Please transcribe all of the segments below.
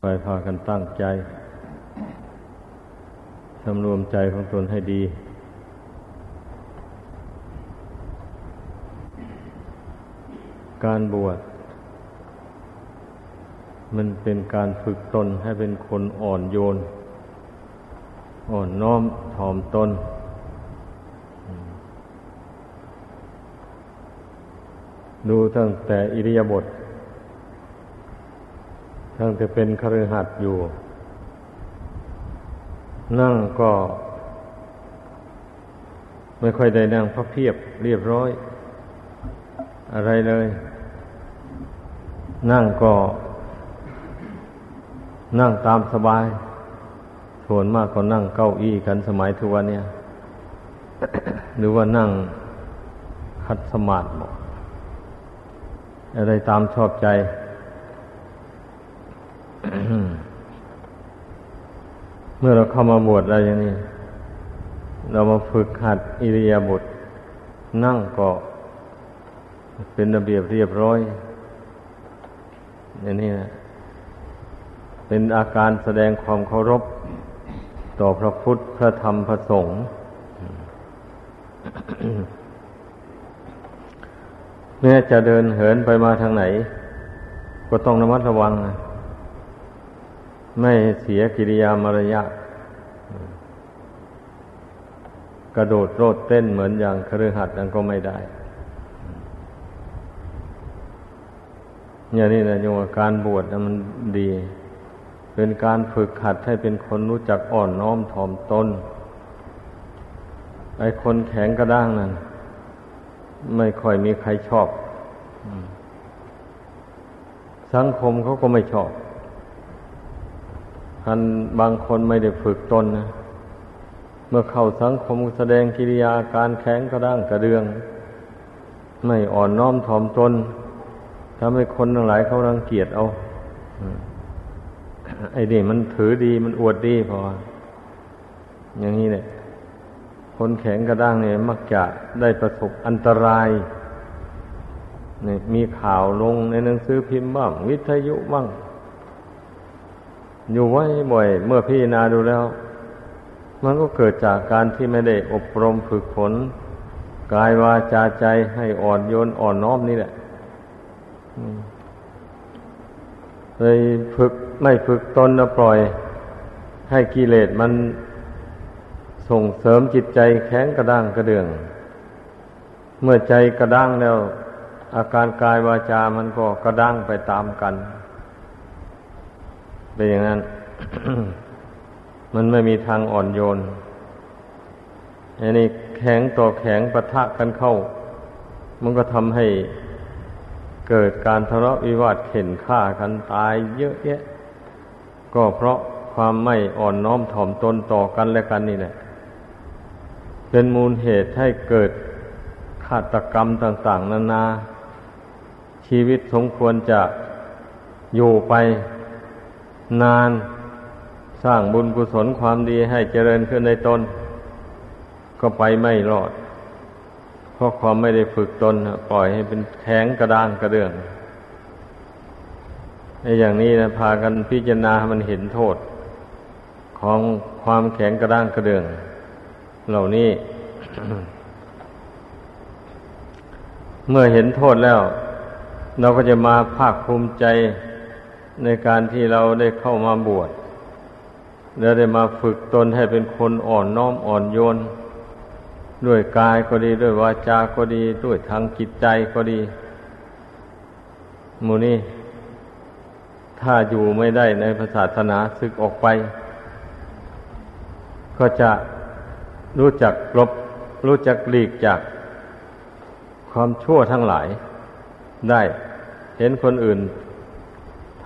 ไปพากันตั้งใจสำรวมใจของตนให้ดี การบวชมันเป็นการฝึกตนให้เป็นคนอ่อนโยน อ่อนน้อมถ่อมตน ดูตั้งแต่อิริยาบถ ตั้งแต่เป็นคฤหัสถ์อยู่ นั่งก็ ไม่ค่อยได้นั่งพระเพียบเรียบร้อย อะไรเลย นั่งก็ นั่งตามสบาย ส่วนมากก็นั่งเก้าอี้กันสมัยทุกวันเนี่ย หรือว่านั่งคัดสมาธิอะไรตามชอบใจ เมื่อเราเข้ามาบวชอะไรอย่างนี้ เรามาฝึกหัดอิริยาบถนั่งก็เป็นระเบียบเรียบร้อย อย่างนี้นะเป็นอาการแสดงความเคารพ ต่อพระพุทธพระธรรมพระสงฆ์แม้จะเดินเหินไปมาทางไหน ก็ต้องระมัดระวังนะ ไม่เสียกิริยามารยาทกระโดดโลดเต้นเหมือนอย่างครือหัดนั้นก็ไม่ได้ อย่างนี้นะโยมการบวชนะมันดี เป็นการฝึกหัดให้เป็นคนรู้จักอ่อนน้อมถ่อมตนไอ้คนแข็งกระด้างนั้นไม่ค่อยมีใครชอบ สังคมเขาก็ไม่ชอบ ท่านบางคนไม่ได้ฝึกตนนะ เมื่อเข้าสังคมแสดงกิริยาการแข็งกระด้างกระเดือง ไม่อ่อนน้อมถ่อมตนทำให้คนทั้งหลายเขารังเกียจเอาไอ้นี่มันถือดีมันอวดดีพอ อย่างนี้เนี่ยคนแข็งกระด้างเนี่ยมักจะได้ประสบอันตรายเนี่ยมีข่าวลงในหนังสือพิมพ์บ้าง วิทยุบ้าง อยู่ไว้บ่อย เมื่อพี่นาดูแล้ว มันก็เกิดจากการที่ไม่ได้อบรมฝึกฝนกายวาจาใจให้อ่อนโยนอ่อนน้อมนี่แหละเลยฝึกไม่ฝึกตนแล้วปล่อย ให้กิเลสมันส่งเสริมจิตใจแข็งกระด้างกระเดือง เมื่อใจกระด้างแล้ว อาการกายวาจามันก็กระด้างไปตามกัน เป็นอย่างนั้น มันไม่มีทางอ่อนโยนอันนี้แข็งต่อแข็งปะทะกันเข้า มันก็ทำให้เกิดการทะเลาะวิวาทเข็นฆ่ากันตายเยอะแยะ ก็เพราะความไม่อ่อนน้อมถ่อมตนต่อกันและกันนี่แหละ เป็นมูลเหตุให้เกิดฆาตกรรมต่าง ๆ นานา ชีวิตสมควรจะอยู่ไป นานสร้างบุญกุศลความดีให้เจริญขึ้นในตน ก็ไปไม่รอด เพราะความไม่ได้ฝึกตนปล่อยให้เป็นแข็งกระด้างกระเดื่องไอ้อย่างนี้นะพากันพิจารณามันเห็นโทษ ของความแข็งกระด้างกระเดื่อง เหล่านี้ เมื่อเห็นโทษแล้ว เราก็จะมาภาคภูมิใจ ในการที่เราได้เข้ามาบวชแล้วได้มาฝึกตนให้เป็นคนอ่อนน้อมอ่อนโยน ด้วยกายก็ดีด้วยวาจาก็ดี ด้วยทางจิตใจก็ดีมูนี่ถ้าอยู่ไม่ได้ในศาสนาศึกออกไป ก็จะรู้จักลบรู้จักหลีกจากความชั่วทั้งหลายได้ เห็นคนอื่น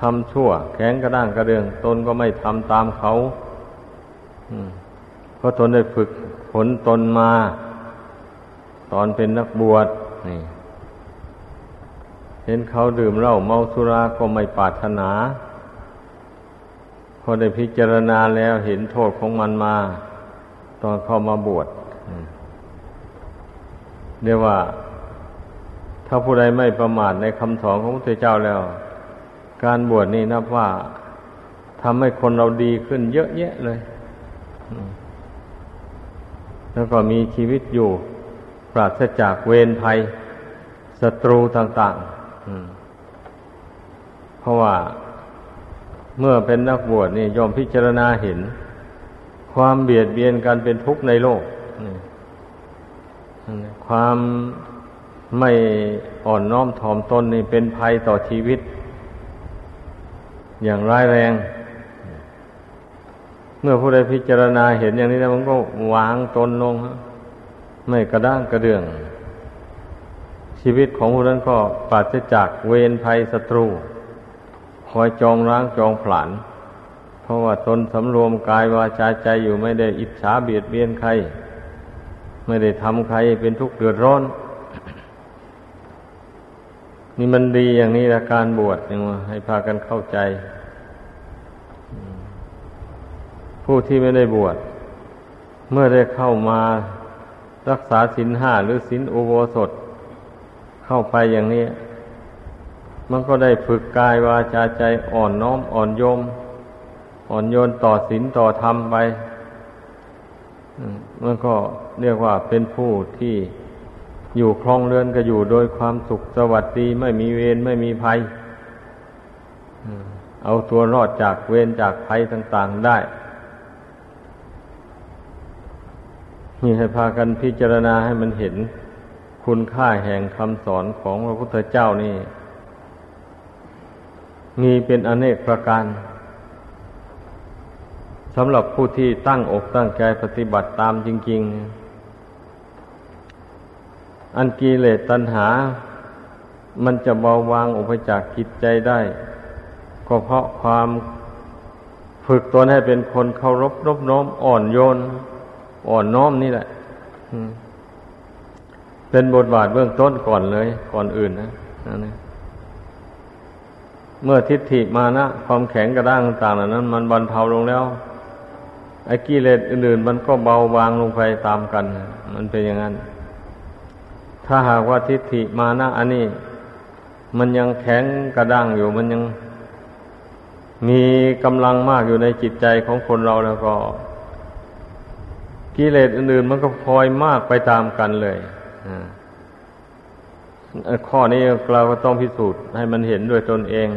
ทำชั่ว แข็งกระด้างกระเดือง ตนก็ไม่ทำตามเขาเพราะตนได้ฝึกฝนตนมา ตอนเป็นนักบวชนี่ เห็นเขาดื่มเหล้าเมาสุราก็ไม่ปรารถนาพอได้พิจารณาแล้วเห็นโทษของมันมา ตอนเข้ามาบวชเรียกว่า ถ้าผู้ใดไม่ประมาทในคำสอนของพระพุทธเจ้าแล้ว การบวชนี่นับว่าทำให้คนเราดีขึ้นเยอะแยะเลย แล้วก็มีชีวิตอยู่ ปราศจากเวรภัยศัตรูต่างๆเพราะว่าเมื่อเป็นนักบวชนี่ยอมพิจารณาเห็น ความเบียดเบียนกันเป็นทุกข์ในโลก ความไม่อ่อนน้อมถ่อมตนนี่เป็นภัยต่อชีวิต อย่างร้ายแรง เมื่อผู้ใดพิจารณาเห็นอย่างนี้แล้วมันก็วางตนลงไม่กระด้างกระเดื่อง ชีวิตของผู้นั้นก็ปราศจากเวรภัยศัตรู คอยจองร้างจองผลาญเพราะว่าตนสำรวมกายวาจาใจอยู่ไม่ได้อิจฉาเบียดเบียนใคร ไม่ได้ทำใครเป็นทุกข์เดือดร้อน นี่มันดีอย่างนี้ละการบวชยังว่าให้พากันเข้าใจ ผู้ที่ไม่ได้บวชเมื่อได้เข้ามารักษาศีลห้าหรือศีลอุโบสถ เข้าไปอย่างนี้ มันก็ได้ฝึกกายวาจาใจอ่อนน้อมอ่อนโยม อ่อนโยนต่อศีลต่อธรรมไปมันก็เรียกว่าเป็นผู้ที่ อยู่คลองเรือนก็อยู่โดยความสุขสวัสดีไม่มีเวรไม่มีภัยเอาตัวรอดจากเวรจากภัยต่าง ๆได้มีให้พากันพิจารณาให้มันเห็นคุณค่าแห่งคำสอนของพระพุทธเจ้านี่ มีเป็นอเนกประการสำหรับผู้ที่ตั้งอกตั้งใจปฏิบัติตามจริง ๆ อันกิเลสตัณหา มันจะเบาบางออกไปจากจิตใจได้ ก็เพราะความฝึกตนให้เป็นคนเคารพรบน้อมอ่อนโยน อ่อนน้อมนี่แหละเป็นบทบาทเบื้องต้นก่อนเลย ก่อนอื่นนะนี่เมื่อทิฏฐิมานะ ความแข็งกระด้างต่างๆนั้น มันบรรเทาลงแล้ว ไอ้กิเลสอื่นๆมันก็เบาบางลงไปตามกัน มันเป็นอย่างนั้น ถ้าหากว่าทิฏฐิมานะอันนี้ มันยังแข็งกระด้างอยู่มันยังมีกำลังมากอยู่ในจิตใจของคนเราแล้วก็ กิเลสอื่นๆมันก็พลอยมากไปตามกันเลยข้อนี้เราก็ต้องพิสูจน์ให้มันเห็นด้วยตนเอง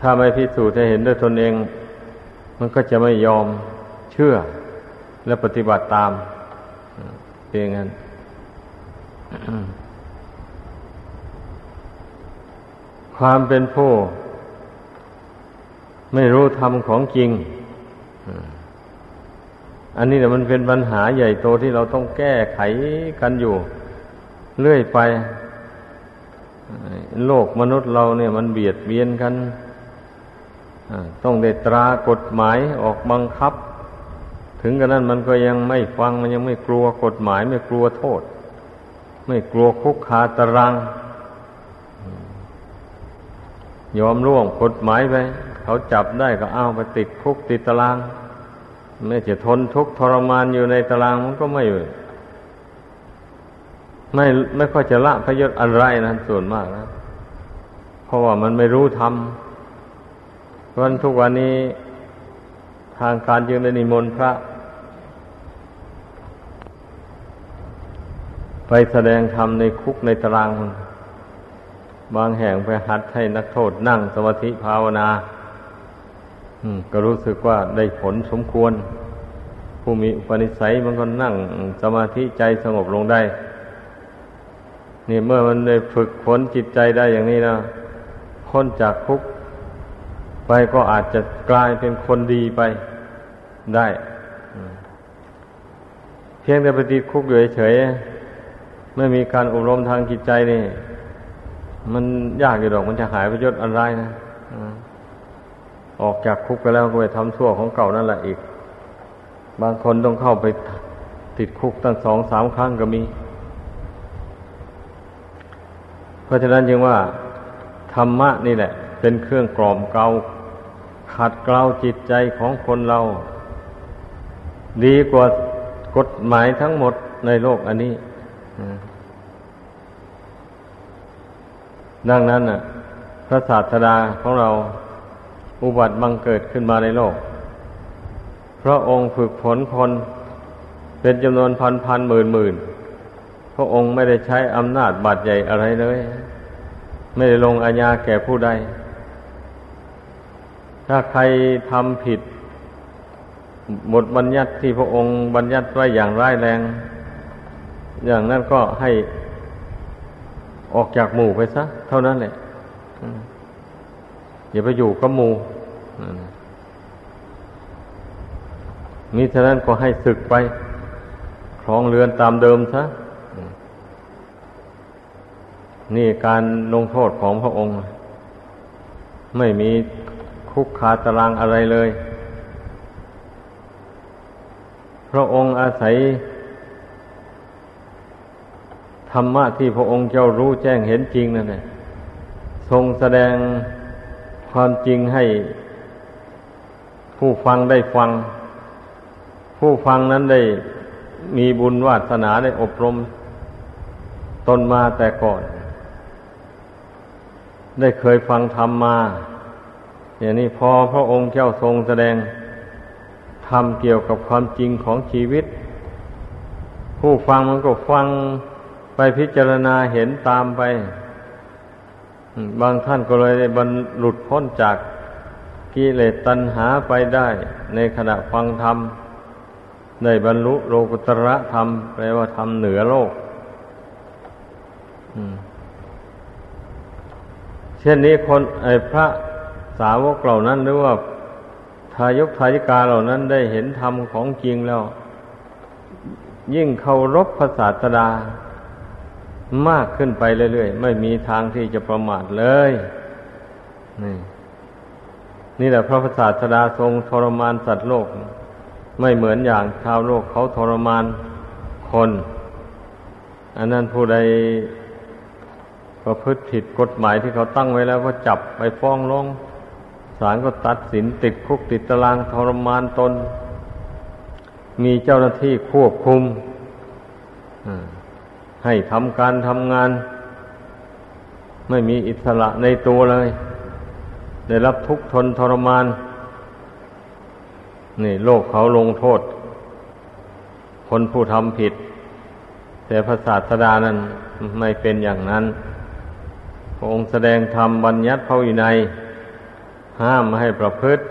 ถ้าไม่พิสูจน์ให้เห็นด้วยตนเอง มันก็จะไม่ยอมเชื่อและปฏิบัติตามเพียงนั้น ความเป็นผู้ ไม่รู้ธรรมของจริง อันนี้แหละมันเป็นปัญหาใหญ่โตที่เราต้องแก้ไขกันอยู่ เรื่อยไป โลกมนุษย์เราเนี่ยมันเบียดเบียนกันต้องได้ตรากฎหมายออกบังคับ ถึงกระนั้นมันก็ยังไม่ฟังมันยังไม่กลัวกฎหมายไม่กลัวโทษ ไม่กลัวคุกคาตรังยอมร่วงกฎหมายไป เขาจับได้ก็เอาไปติดคุกติดตารางไม่จะทนทุกข์ทรมานอยู่ในตารางมันก็ไม่ ไม่ไม่ค่อยจะละพยศอะไรนะส่วนมากนะเพราะว่ามันไม่รู้ทำวันทุกวันนี้ทางการจึงได้นิมนต์พระ ไปแสดงธรรมในคุกในตาราง บางแห่งไปหัดให้นักโทษนั่งสมาธิภาวนาก็รู้สึกว่าได้ผลสมควร ผู้มีอุปนิสัยมันก็นั่งสมาธิใจสงบลงได้ นี่เมื่อมันได้ฝึกฝนจิตใจได้อย่างนี้นะพ้นจากคุก ไปก็อาจจะกลายเป็นคนดีไปได้ เพียงแต่ปฏิคุกอยู่เฉย ไม่มีการอบรมทางจิตใจนี่ มันยากอยู่ดอกมันจะหายประโยชน์อะไรนะออกจากคุกไปแล้วก็ไปทำชั่วของเก่านั่นแหละอีก บางคนต้องเข้าไปติดคุกตั้งสองสามครั้งก็มี เพราะฉะนั้นจึงว่าธรรมะนี่แหละ เป็นเครื่องกล่อมเกลาขัดเกลาจิตใจของคนเรา ดีกว่ากฎหมายทั้งหมดในโลกอันนี้ ดังนั้นน่ะ พระศาสดาของเราอุบัติบังเกิดขึ้นมาในโลก พระองค์ฝึกฝนคนเป็นจำนวนพันพันหมื่นหมื่นพระองค์ไม่ได้ใช้อำนาจบาดใหญ่อะไรเลย ไม่ได้ลงอาญาแก่ผู้ใด ถ้าใครทำผิดบทบัญญัติที่พระองค์บัญญัติไว้อย่างร้ายแรง อย่างนั้นก็ให้ออกจากหมู่ไปซะ เท่านั้นแหละอย่าไปอยู่กับหมู่มิฉะนั้นก็ให้ศึกไปครองเรือนตามเดิมซะ นี่การลงโทษของพระองค์ ไม่มีคุกคาตารางอะไรเลย พระองค์อาศัย ธรรมะที่พระองค์เจ้ารู้แจ้งเห็นจริงนั่นแหละทรงแสดงความจริงให้ผู้ฟังได้ฟัง ผู้ฟังนั้นได้มีบุญวาสนาได้อบรม ตนมาแต่ก่อน ได้เคยฟังธรรมมาอย่างนี้พอพระองค์เจ้าทรงแสดงธรรมเกี่ยวกับความจริงของชีวิต ผู้ฟังมันก็ฟัง ไปพิจารณาเห็นตามไป บางท่านก็เลยได้บรรลุดพ้นจากกิเลสตัณหาไปได้ ในขณะฟังธรรมได้บรรลุโลกุตระธรรมแปลว่าธรรมเหนือโลกเช่นนี้คนไอ้พระสาวกเหล่านั้นหรือว่าทายกทายิกาเหล่านั้นได้เห็นธรรมของจริงแล้ว ยิ่งเคารพพระศาสดา มากขึ้นไปเรื่อยๆ ไม่มีทางที่จะประมาทเลย นี่นี่แหละพระศาสดาทรงทรมานสัตว์โลก ไม่เหมือนอย่างชาวโลกเขาทรมานคน อันนั้นผู้ใดประพฤติผิดกฎหมายที่เขาตั้งไว้แล้วก็จับไปฟ้องร้องศาลก็ตัดสินติดคุกติดตารางทรมานตน มีเจ้าหน้าที่ควบคุม ให้ทำการทำงาน ไม่มีอิสระในตัวเลย ได้รับทุกข์ทนทรมาน นี่โลกเขาลงโทษ คนผู้ทำผิด แต่พระศาสดานั้นไม่เป็นอย่างนั้นพระองค์แสดงธรรมบัญญัติพระวินัยห้ามไม่ให้ประพฤติ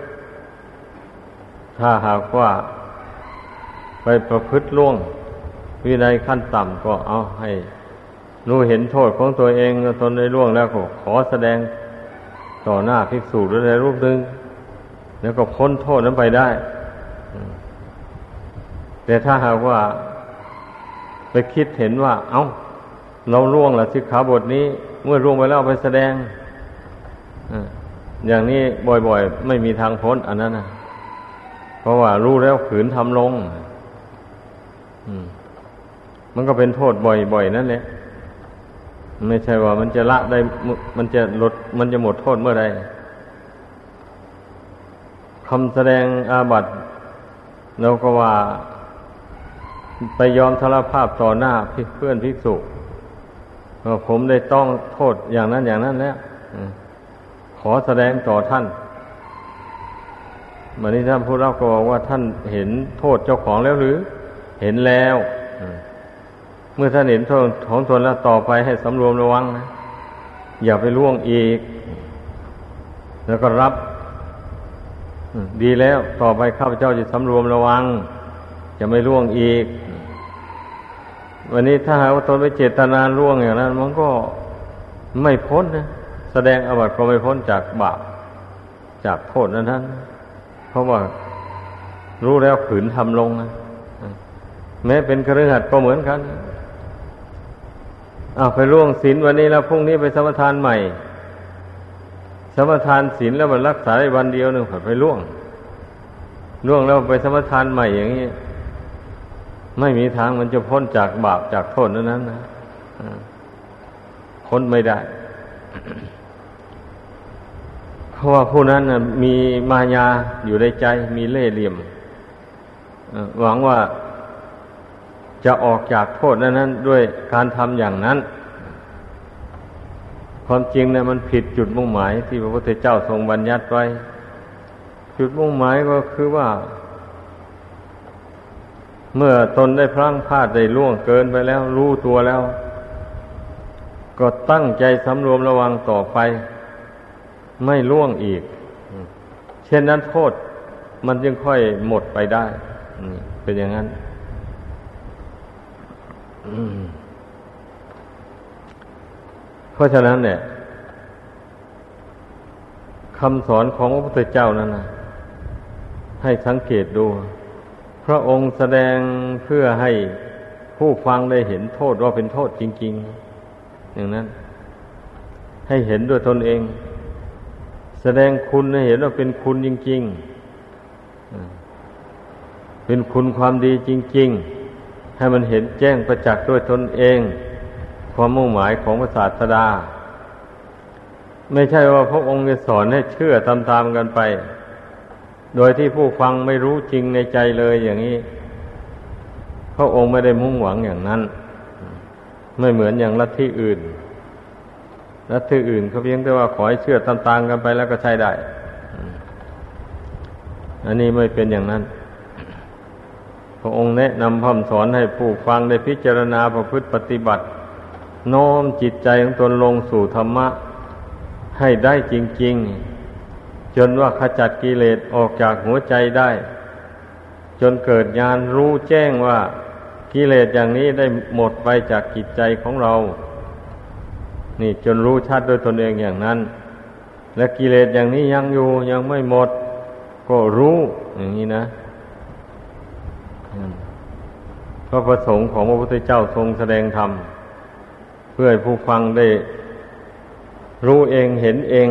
ถ้าหากว่า ไปประพฤติล่วง วินัยขั้นต่ำก็เอาให้ รู้เห็นโทษของตัวเองตนได้ล่วงแล้วก็ขอแสดงต่อหน้าภิกษุหรือในรูปหนึ่งแล้วก็พ้นโทษนั้นไปได้ แต่ถ้าหากว่า ไปคิดเห็นว่า เอา้า เราล่วงละสิกขาบทนี้ เมื่อล่วงไปแล้วไปแสดงอย่างนี้บ่อยๆ ไม่มีทางพ้นอันนั้นนะเพราะว่ารู้แล้วขืนทำลงมั มันก็เป็นโทษบ่อยๆนั่นแหละไม่ใช่ว่ามันจะละได้ มันจะลด มันจะหมดโทษเมื่อใดคำแสดงอาบัติเราก็ว่าไปยอมทรภาพต่อหน้าเพื่อนภิกษุว่าผมได้ต้องโทษอย่างนั้นอย่างนั้นแล้วขอแสดงต่อท่านวันนี้ท่านผู้รับก็บอกว่าท่านเห็นโทษเจ้าของแล้วหรือ เห็นแล้ว เมื่อท่านเห็นโทษของตนแล้วต่อไปให้สำรวมระวังนะอย่าไปล่วงอีก แล้วก็รับดีแล้วต่อไปข้าพเจ้าจะสำรวมระวัง จะไม่ล่วงอีก วันนี้ถ้าหากว่าตนไปเจตนาล่วงอย่างนั้น มันก็ไม่พ้นนะแสดงอบัติก็ไม่พ้นจากบาปจากโทษนั้นนั้นเพราะว่ารู้แล้วขืนทำลงนะแม้เป็นครือขัดก็เหมือนกัน เอาไปล่วงศีลวันนี้แล้วพรุ่งนี้ไปสมทานใหม่ สมทานศีลแล้วมันรักษาได้วันเดียวหนึ่งผ่ไปล่วงล่วงแล้วไปสมทานใหม่อย่างนี้ไม่มีทางมันจะพ้นจากบาปจากโทษนั้นนะพ้นไม่ได้ เพราะว่าผู้นั้นมีมายาอยู่ในใจ มีเล่ห์เหลี่ยมหวังว่า จะออกจากโทษนั้นด้วยการทำอย่างนั้น ความจริงเนี่ยมันผิดจุดมุ่งหมายที่พระพุทธเจ้าทรงบัญญัติไว้ จุดมุ่งหมายก็คือว่า เมื่อตนได้พลั้งพลาดได้ล่วงเกินไปแล้ว รู้ตัวแล้ว ก็ตั้งใจสำรวมระวังต่อไป ไม่ล่วงอีก เช่นนั้นโทษมันจึงค่อยหมดไปได้เป็นอย่างนั้น เพราะฉะนั้นเนี่ยคำสอนของพระพุทธเจ้านั้นนะให้สังเกตดู พระองค์แสดงเพื่อให้ผู้ฟังได้เห็นโทษว่าเป็นโทษจริง ๆ อย่างนั้น ให้เห็นด้วยตนเอง แสดงคุณให้เห็นว่าเป็นคุณจริง ๆ เป็นคุณความดีจริง ๆ ให้มันเห็นแจ้งประจักษ์ด้วยตนเอง ความมุ่งหมายของพระศาสดา ไม่ใช่ว่าพระองค์จะสอนให้เชื่อตามๆกันไป โดยที่ผู้ฟังไม่รู้จริงในใจเลยอย่างนี้ พระองค์ไม่ได้มุ่งหวังอย่างนั้น ไม่เหมือนอย่างลัทธิอื่นลัทธิอื่นเขาเพียงแต่ว่าขอให้เชื่อตามๆกันไปแล้วก็ใช้ได้ อันนี้ไม่เป็นอย่างนั้น พระองค์แนะนำพร่ำสอนให้ผู้ฟังได้พิจารณาประพฤติปฏิบัติ โน้มจิตใจของตนลงสู่ธรรมะ ให้ได้จริง ๆ จนว่าขจัดกิเลสออกจากหัวใจได้ จนเกิดญาณรู้แจ้งว่ากิเลสอย่างนี้ได้หมดไปจากกิจใจของเรา นี่จนรู้ชัดโดยตนเองอย่างนั้น และกิเลสอย่างนี้ยังอยู่ยังไม่หมด ก็รู้อย่างนี้นะ พระประสงค์ของพระพุทธเจ้าทรงแสดงธรรม เพื่อให้ผู้ฟังได้รู้เองเห็นเอง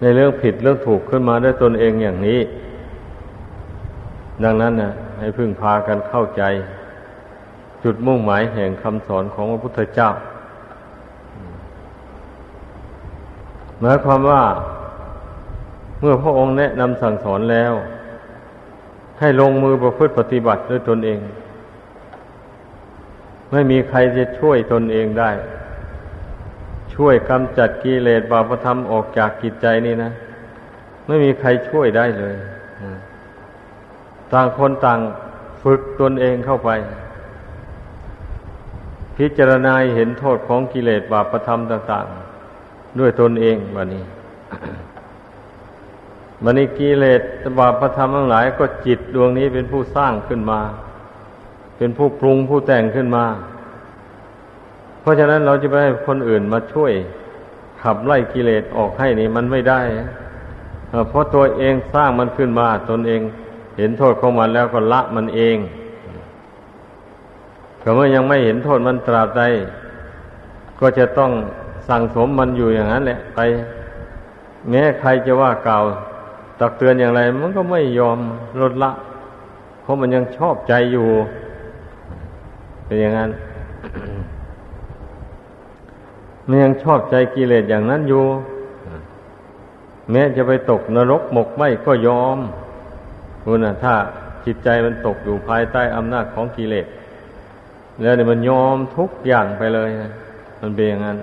ในเรื่องผิดเรื่องถูกขึ้นมาด้วยตนเองอย่างนี้ ดังนั้นนะให้พึ่งพากันเข้าใจ จุดมุ่งหมายแห่งคำสอนของพระพุทธเจ้าหมายความว่า เมื่อพระองค์แนะนำสั่งสอนแล้ว ให้ลงมือประพฤติปฏิบัติด้วยตนเอง ไม่มีใครจะช่วยตนเองได้ ช่วยกำจัดกิเลสบาปธรรมออกจากกิจใจนี่นะ ไม่มีใครช่วยได้เลยต่างคนต่างฝึกตนเองเข้าไป พิจารณาเห็นโทษของกิเลสบาปธรรมต่าง ๆ ด้วยตนเองวันนี้มันนี้กิเลส บาปธรรมทั้งหลายก็จิตดวงนี้เป็นผู้สร้างขึ้นมา เป็นผู้ปรุงผู้แต่งขึ้นมา เพราะฉะนั้นเราจะไปให้คนอื่นมาช่วยขับไล่กิเลสออกให้นี่มันไม่ได้เพราะตัวเองสร้างมันขึ้นมา ตนเองเห็นโทษของมันแล้วก็ละมันเองก็เมื่อยังไม่เห็นโทษมันตราบใดก็จะต้องสั่งสมมันอยู่อย่างนั้นแหละไป แม้ใครจะว่ากล่าว ตักเตือนอย่างไร มันก็ไม่ยอมลดละ เพราะมันยังชอบใจอยู่ เป็นอย่างนั้น มันยังชอบใจกิเลสอย่างนั้นอยู่ แม้จะไปตกนรกหมกไหมก็ยอมคุณนะถ้าจิตใจมันตกอยู่ภายใต้อำนาจของกิเลสแล้วเนี่ยมันยอมทุกอย่างไปเลยนะมันเป็นอย่างนั้น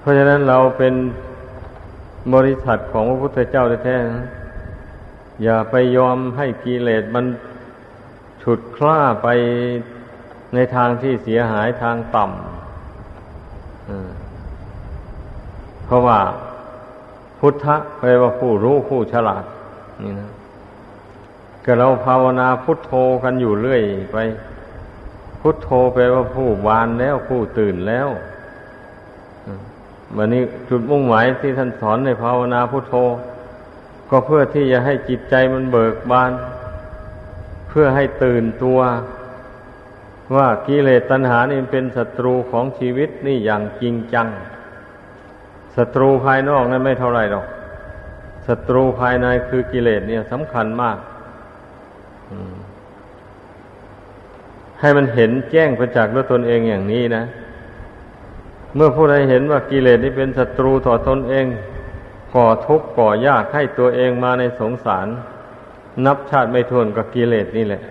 เพราะฉะนั้นเราเป็น บริษัทของพระพุทธเจ้าแท้ๆนะอย่าไปยอมให้กิเลสมันฉุดคล้าไปในทางที่เสียหายทางต่ำเพราะว่าพุทธะแปลว่าผู้รู้ผู้ฉลาด นี่นะก็เราภาวนาพุทโธกันอยู่เรื่อยไป พุทโธแปลว่าผู้วานแล้วผู้ตื่นแล้ว วันนี้จุดมุ่งหมายที่ท่านสอนในภาวนาพุทโธ ก็เพื่อที่จะให้จิตใจมันเบิกบาน เพื่อให้ตื่นตัว ว่ากิเลสตัณหานี่เป็นศัตรูของชีวิตนี่อย่างจริงจังศัตรูภายนอกนั้นไม่เท่าไรหรอกศัตรูภายในคือกิเลสเนี่ยสำคัญมากให้มันเห็นแจ้งประจักษ์ด้วยตนเองอย่างนี้นะ เมื่อผู้ใดเห็นว่ากิเลสนี่เป็นศัตรูต่อตนเองก่อทุกข์ก่อยากให้ตัวเองมาในสงสาร นับชาติไม่ทวนกับกิเลสนี่แหละ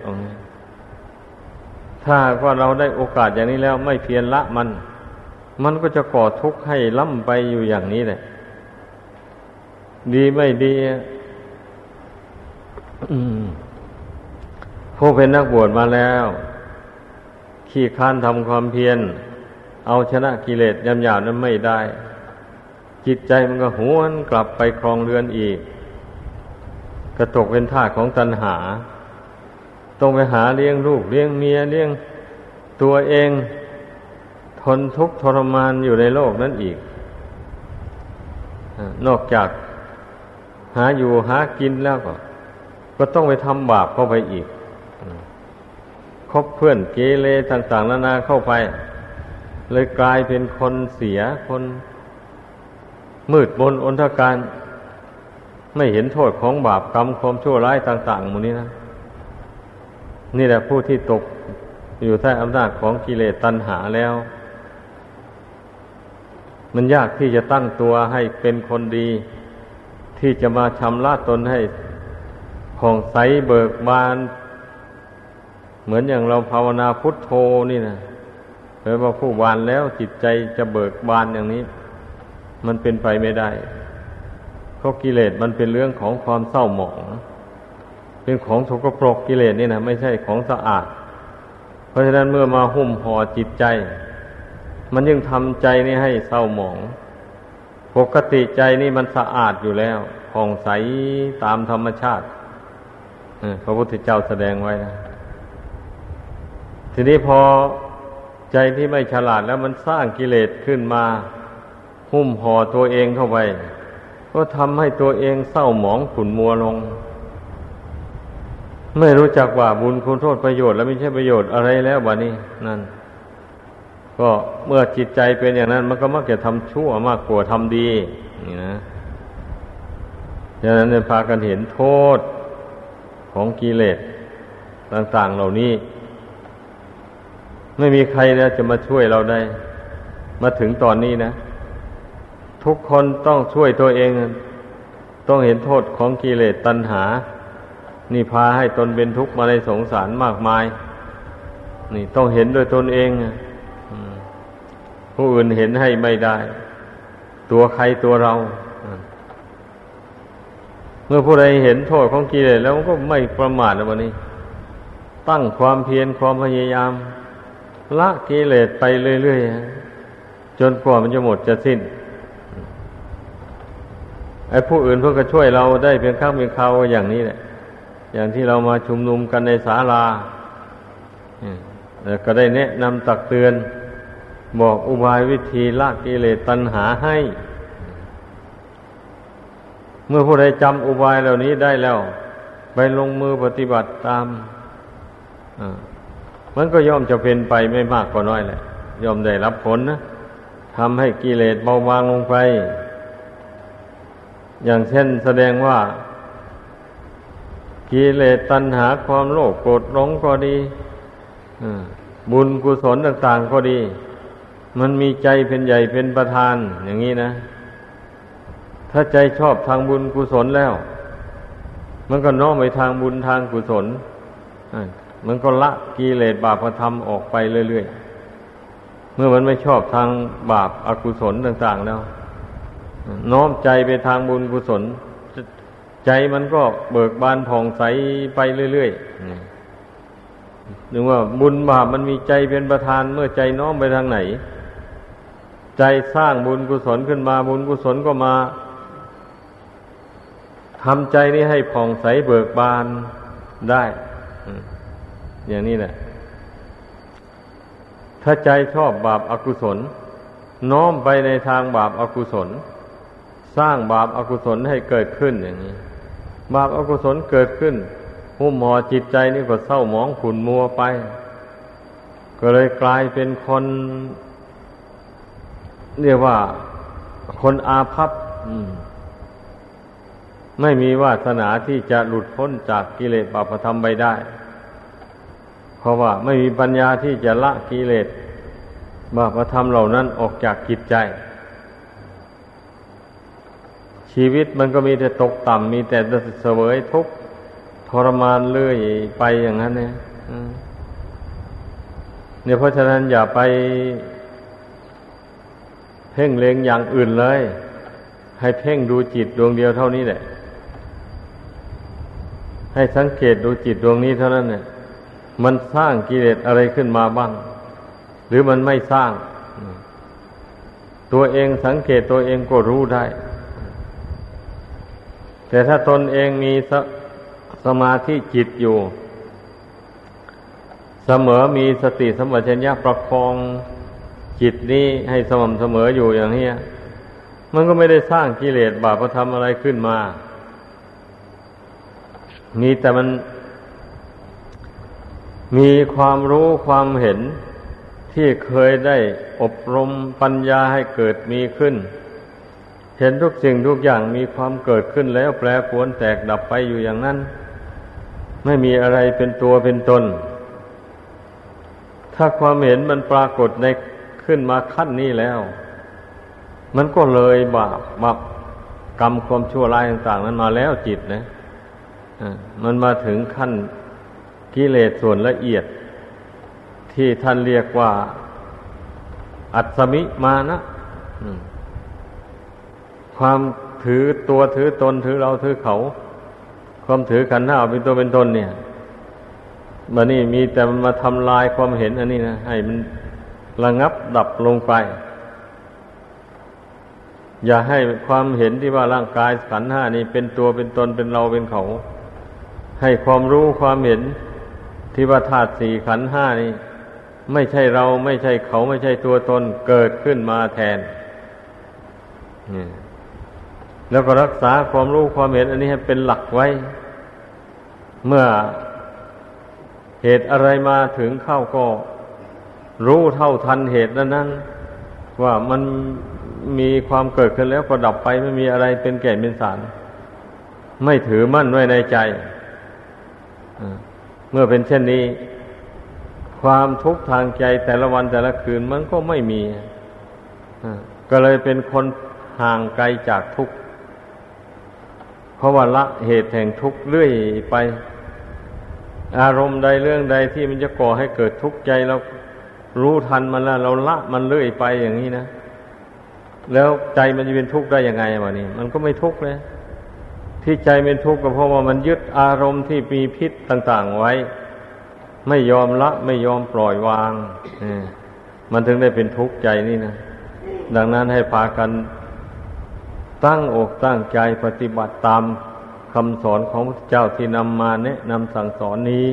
ถ้าว่าเราได้โอกาสอย่างนี้แล้วไม่เพียรละมัน มันก็จะก่อทุกข์ให้ล่ำไปอยู่อย่างนี้แหละ ดีไม่ดีผู้เป็นนักบวชมาแล้ว ขี้ค้านทำความเพียร เอาชนะกิเลสยำหยาบนั้นไม่ได้ จิตใจมันก็หวนกลับไปครองเรือนอีก กระตกเป็นท่าของตัณหา ต้องไปหาเลี้ยงลูกเลี้ยงเมียเลี้ยงตัวเอง ทนทุกข์ทรมานอยู่ในโลกนั้นอีก นอกจากหาอยู่หากินแล้วก็ ก็ต้องไปทำบาปเข้าไปอีกคบเพื่อนเกเรต่าง ๆ นานาเข้าไป เลยกลายเป็นคนเสียคนมืดบนอนทการ ไม่เห็นโทษของบาปกรรมความชั่วร้ายต่าง ๆ หมูนี้นะ นี่แหละผู้ที่ตกอยู่ใต้อำนาจของกิเลสตัณหาแล้ว มันยากที่จะตั้งตัวให้เป็นคนดี ที่จะมาชำระตนให้ผ่องใสเบิกบาน เหมือนอย่างเราภาวนาพุทโธนี่นะ เผยว่าผู้วานแล้วจิตใจจะเบิกบานอย่างนี้ มันเป็นไปไม่ได้ เพราะกิเลสมันเป็นเรื่องของความเศร้าหมอง เป็นของสกปรกกิเลสนี่นะไม่ใช่ของสะอาด เพราะฉะนั้นเมื่อมาหุ้มห่อจิตใจ มันยังทำใจนี่ให้เศร้าหมอง ปกติใจนี่มันสะอาดอยู่แล้วผ่องใสตามธรรมชาติพระพุทธเจ้าแสดงไว้นะทีนี้พอ ใจที่ไม่ฉลาดแล้วมันสร้างกิเลสขึ้นมา หุ้มห่อตัวเองเข้าไป ก็ทำให้ตัวเองเศร้าหมองขุ่นมัวลง ไม่รู้จักว่าบุญคุณโทษประโยชน์ แล้วไม่ใช่ประโยชน์อะไรแล้ววะนี่นั่น ก็เมื่อจิตใจเป็นอย่างนั้น มันก็มักจะทำชั่วมากกว่าทำดี นี่นะดังนั้นเนี่ยพากันเห็นโทษของกิเลสต่าง ๆ เหล่านี้ ไม่มีใครนะจะมาช่วยเราได้ มาถึงตอนนี้นะ ทุกคนต้องช่วยตัวเอง ต้องเห็นโทษของกิเลสตัณหา นี่พาให้ตนเป็นทุกข์มาในสงสารมากมาย นี่ต้องเห็นด้วยตนเองผู้อื่นเห็นให้ไม่ได้ ตัวใครตัวเรา เมื่อผู้ใดเห็นโทษของกิเลสแล้วก็ไม่ประมาทแล้ววันนี้ ตั้งความเพียรความพยายาม ละกิเลสไปเรื่อยๆจนกว่ามันจะหมดจะสิ้นไอ้ผู้อื่นเพื่อก็ช่วยเราได้เพียงข้างเพียงคราวอย่างนี้แหละ อย่างที่เรามาชุมนุมกันในศาลาก็ได้แนะนำตักเตือน บอกอุบายวิธีละกิเลสตัณหาให้ เมื่อผู้ใดจำอุบายเหล่านี้ได้แล้ว ไปลงมือปฏิบัติตาม มันก็ย่อมจะเป็นไปไม่มากก็น้อยแหละย่อมได้รับผลนะทำให้กิเลสเบาบางลงไป อย่างเช่นแสดงว่า กิเลสตัณหาความโลภโกรธหลงก็ดีบุญกุศลต่างๆก็ดี มันมีใจเป็นใหญ่เป็นประธานอย่างนี้นะ ถ้าใจชอบทางบุญกุศลแล้ว มันก็น้อมไปทางบุญทางกุศล มันก็ละกิเลสบาปธรรมออกไปเรื่อยๆ เมื่อมันไม่ชอบทางบาปอากุศลต่าง ๆ แล้วน้อมใจไปทางบุญกุศล ใจมันก็เบิกบานผ่องใสไปเรื่อยๆนึกว่าบุญบาปมันมีใจเป็นประธานเมื่อใจน้อมไปทางไหน ใจสร้างบุญกุศลขึ้นมาบุญกุศลก็มาทำใจนี้ให้ผ่องใสเบิกบานได้ อย่างนี้แหละ ถ้าใจชอบบาปอากุศล น้อมไปในทางบาปอากุศล สร้างบาปอากุศลให้เกิดขึ้นอย่างนี้ บาปอากุศลเกิดขึ้นหุ้มห่อจิตใจนี่ก็เศร้าหมองขุ่นมัวไป ก็เลยกลายเป็นคน เรียกว่าคนอาภัพไม่มีวาสนาที่จะหลุดพ้นจากกิเลสบาปธรรมไปได้ เพราะว่าไม่มีปัญญาที่จะละกิเลสบาปธรรมเหล่านั้นออกจากจิตใจ ชีวิตมันก็มีแต่ตกต่ำมีแต่เสวยทุกข์ทรมานเลื่อยไปอย่างนั้นเนี่ยเนี่ยเพราะฉะนั้นอย่าไปเพ่งเล็งอย่างอื่นเลยใให้เพ่งดูจิตดวงเดียวเท่านี้แหละ ให้สังเกตดูจิตดวงนี้เท่านั้นเนี่ย มันสร้างกิเลสอะไรขึ้นมาบ้าง หรือมันไม่สร้าง ตัวเองสังเกตตัวเองก็รู้ได้ แต่ถ้าตนเองมีสสมาธิจิตอยู่ เสมอมีสติสมัชัญญะประคองจิตนี้ให้สม่ำเสมออยู่อย่างนี้มันก็ไม่ได้สร้างกิเลสบาปธรรมอะไรขึ้นมา มีแต่มัน มีความรู้ความเห็นที่เคยได้อบรมปัญญาให้เกิดมีขึ้น เห็นทุกสิ่งทุกอย่างมีความเกิดขึ้นแล้วแปรปรวนแตกดับไปอยู่อย่างนั้น ไม่มีอะไรเป็นตัวเป็นตน ถ้าความเห็นมันปรากฏในขึ้นมาขั้นนี้แล้ว มันก็เลยบาปบาปกรรมความชั่วร้ายต่าง ๆ นั้นมาแล้วจิตนะมันมาถึงขั้น กิเลสส่วนละเอียด ที่ท่านเรียกว่า อัศมิมานะความถือตัวถือตนถือเราถือเขา ความถือขันธ์ห้าเป็นตัวเป็นตนเนี่ยมันนี่มีแต่มันมาทำลายความเห็นอันนี้นะให้มันระงับดับลงไป อย่าให้ความเห็นที่ว่าร่างกายขันห้านี้เป็นตัวเป็นตนเป็นเราเป็นเขา ให้ความรู้ความเห็น ที่ว่าธาตุสี่ขันห้านี้ ไม่ใช่เราไม่ใช่เขาไม่ใช่ตัวตนเกิดขึ้นมาแทนแล้วก็รักษาความรู้ความเห็น อันนี้ให้เป็นหลักไว้ เมื่อเหตุอะไรมาถึงเข้าก็ รู้เท่าทันเหตุนั้นนั้นว่ามันมีความเกิดขึ้นแล้วก็ดับไปไม่มีอะไรเป็นแก่นเป็นสาร ไม่ถือมั่นไว้ในใจ เมื่อเป็นเช่นนี้ ความทุกข์ทางใจแต่ละวันแต่ละคืนมันก็ไม่มีก็เลยเป็นคนห่างไกลจากทุกข์เพราะว่าละเหตุแห่งทุกข์เรื่อยไป อารมณ์ใดเรื่องใดที่มันจะก่อให้เกิดทุกข์ใจเรารู้ทันมันแล้วเราละมันเรื่อยไปอย่างนี้นะ แล้วใจมันจะเป็นทุกข์ได้ยังไงวะนี่มันก็ไม่ทุกข์เลย ที่ใจเป็นทุกข์ก็เพราะว่ามันยึดอารมณ์ที่มีพิษต่าง ๆไว้ ไม่ยอมละไม่ยอมปล่อยวางมันถึงได้เป็นทุกข์ใจนี่นะดังนั้นให้พากันตั้งอกตั้งใจปฏิบัติตามคำสอนของพระเจ้าที่นำมาแนะนำสั่งสอนนี้